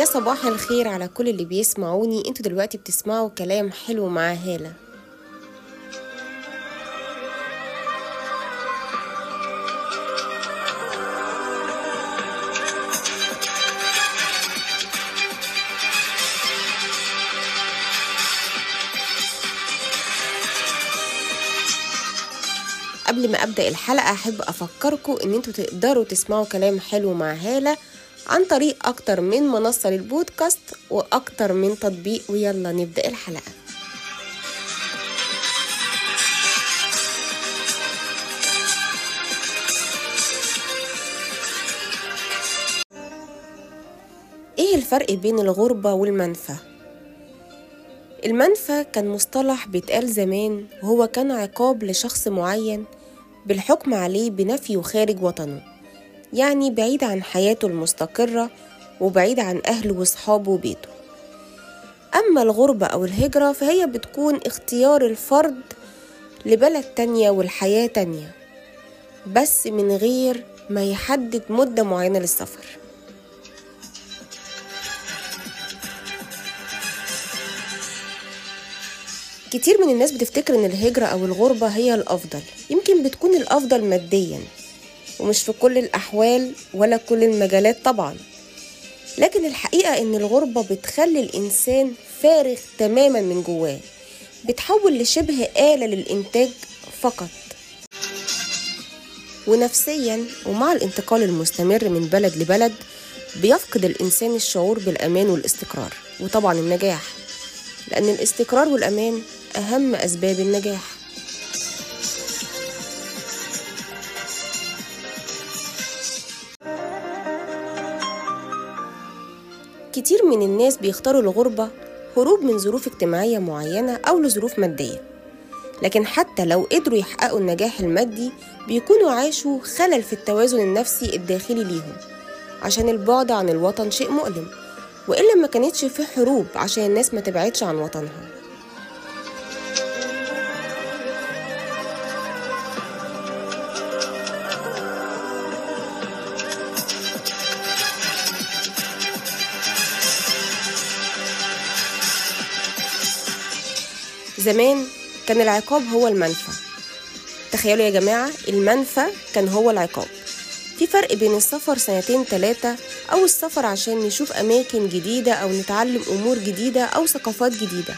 يا صباح الخير على كل اللي بيسمعوني. أنتوا دلوقتي بتسمعوا كلام حلو مع هالة. قبل ما أبدأ الحلقة أحب افكركم إن أنتوا تقدروا تسمعوا كلام حلو مع هالة عن طريق أكتر من منصة للبودكاست وأكتر من تطبيق. ويلا نبدأ الحلقة. إيه الفرق بين الغربة والمنفى؟ المنفى كان مصطلح بيتقال زمان وهو كان عقاب لشخص معين بالحكم عليه بنفيه خارج وطنه. يعني بعيد عن حياته المستقرة وبعيد عن أهله وصحابه وبيته. أما الغربة أو الهجرة فهي بتكون اختيار الفرد لبلد تانية والحياة تانية بس من غير ما يحدد مدة معينة للسفر. كتير من الناس بتفتكر إن الهجرة أو الغربة هي الأفضل يمكن بتكون الأفضل ماديا. ومش في كل الأحوال ولا كل المجالات طبعا. لكن الحقيقة إن الغربة بتخلي الإنسان فارغ تماما من جواه بتحول لشبه آلة للإنتاج فقط. ونفسيا ومع الانتقال المستمر من بلد لبلد بيفقد الإنسان الشعور بالأمان والاستقرار وطبعا النجاح. لأن الاستقرار والأمان أهم أسباب النجاح. كتير من الناس بيختاروا الغربة هروب من ظروف اجتماعية معينة أو لظروف مادية. لكن حتى لو قدروا يحققوا النجاح المادي بيكونوا عاشوا خلل في التوازن النفسي الداخلي ليهم عشان البعد عن الوطن شيء مؤلم وإلا ما كانتش في حروب عشان الناس ما تبعدش عن وطنها. زمان كان العقاب هو المنفى. تخيلوا يا جماعة المنفى كان هو العقاب. في فرق بين السفر سنتين تلاتة أو السفر عشان نشوف أماكن جديدة أو نتعلم أمور جديدة أو ثقافات جديدة.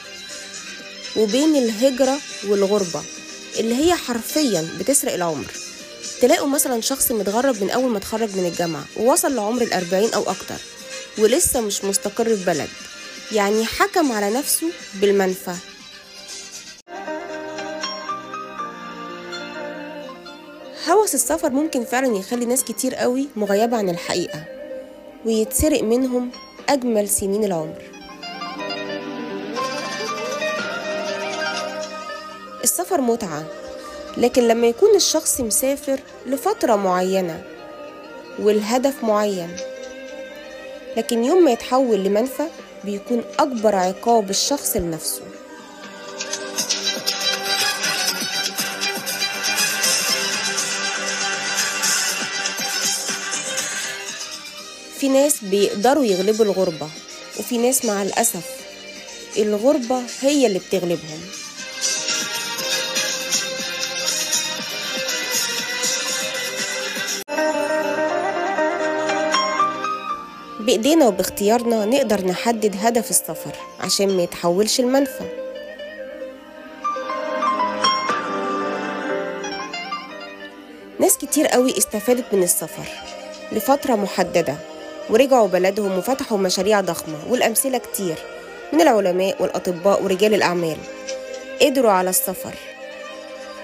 وبين الهجرة والغربة اللي هي حرفيا بتسرق العمر. تلاقوا مثلا شخص متغرب من أول ما اتخرج من الجامعة ووصل لعمر الأربعين أو أكتر ولسه مش مستقر في بلد. يعني حكم على نفسه بالمنفى. هوس السفر ممكن فعلا يخلي ناس كتير قوي مغيبة عن الحقيقة ويتسرق منهم أجمل سنين العمر. السفر متعة لكن لما يكون الشخص مسافر لفترة معينة والهدف معين لكن يوم ما يتحول لمنفى بيكون أكبر عقاب الشخص لنفسه. في ناس بيقدروا يغلبوا الغربة وفي ناس مع الأسف الغربة هي اللي بتغلبهم. بإيدينا وباختيارنا نقدر نحدد هدف السفر عشان ما يتحولش المنفى ناس كتير قوي استفادت من السفر لفترة محددة. ورجعوا بلدهم وفتحوا مشاريع ضخمة والأمثلة كتير من العلماء والأطباء ورجال الأعمال. قدروا على السفر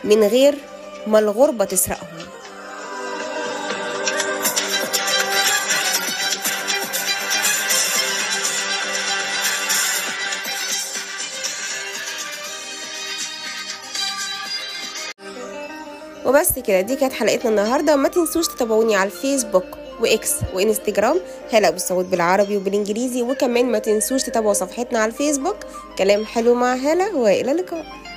من غير ما الغربة تسرقهم. وبس كده دي كانت حلقتنا النهارده. ما تنسوش تتابعوني على الفيسبوك. وإكس وإنستجرام. هلا بالصوت بالعربي وبالإنجليزي. وكمان ما تنسوش تتابعوا صفحتنا على الفيسبوك. كلام حلو مع هلا وإلى اللقاء.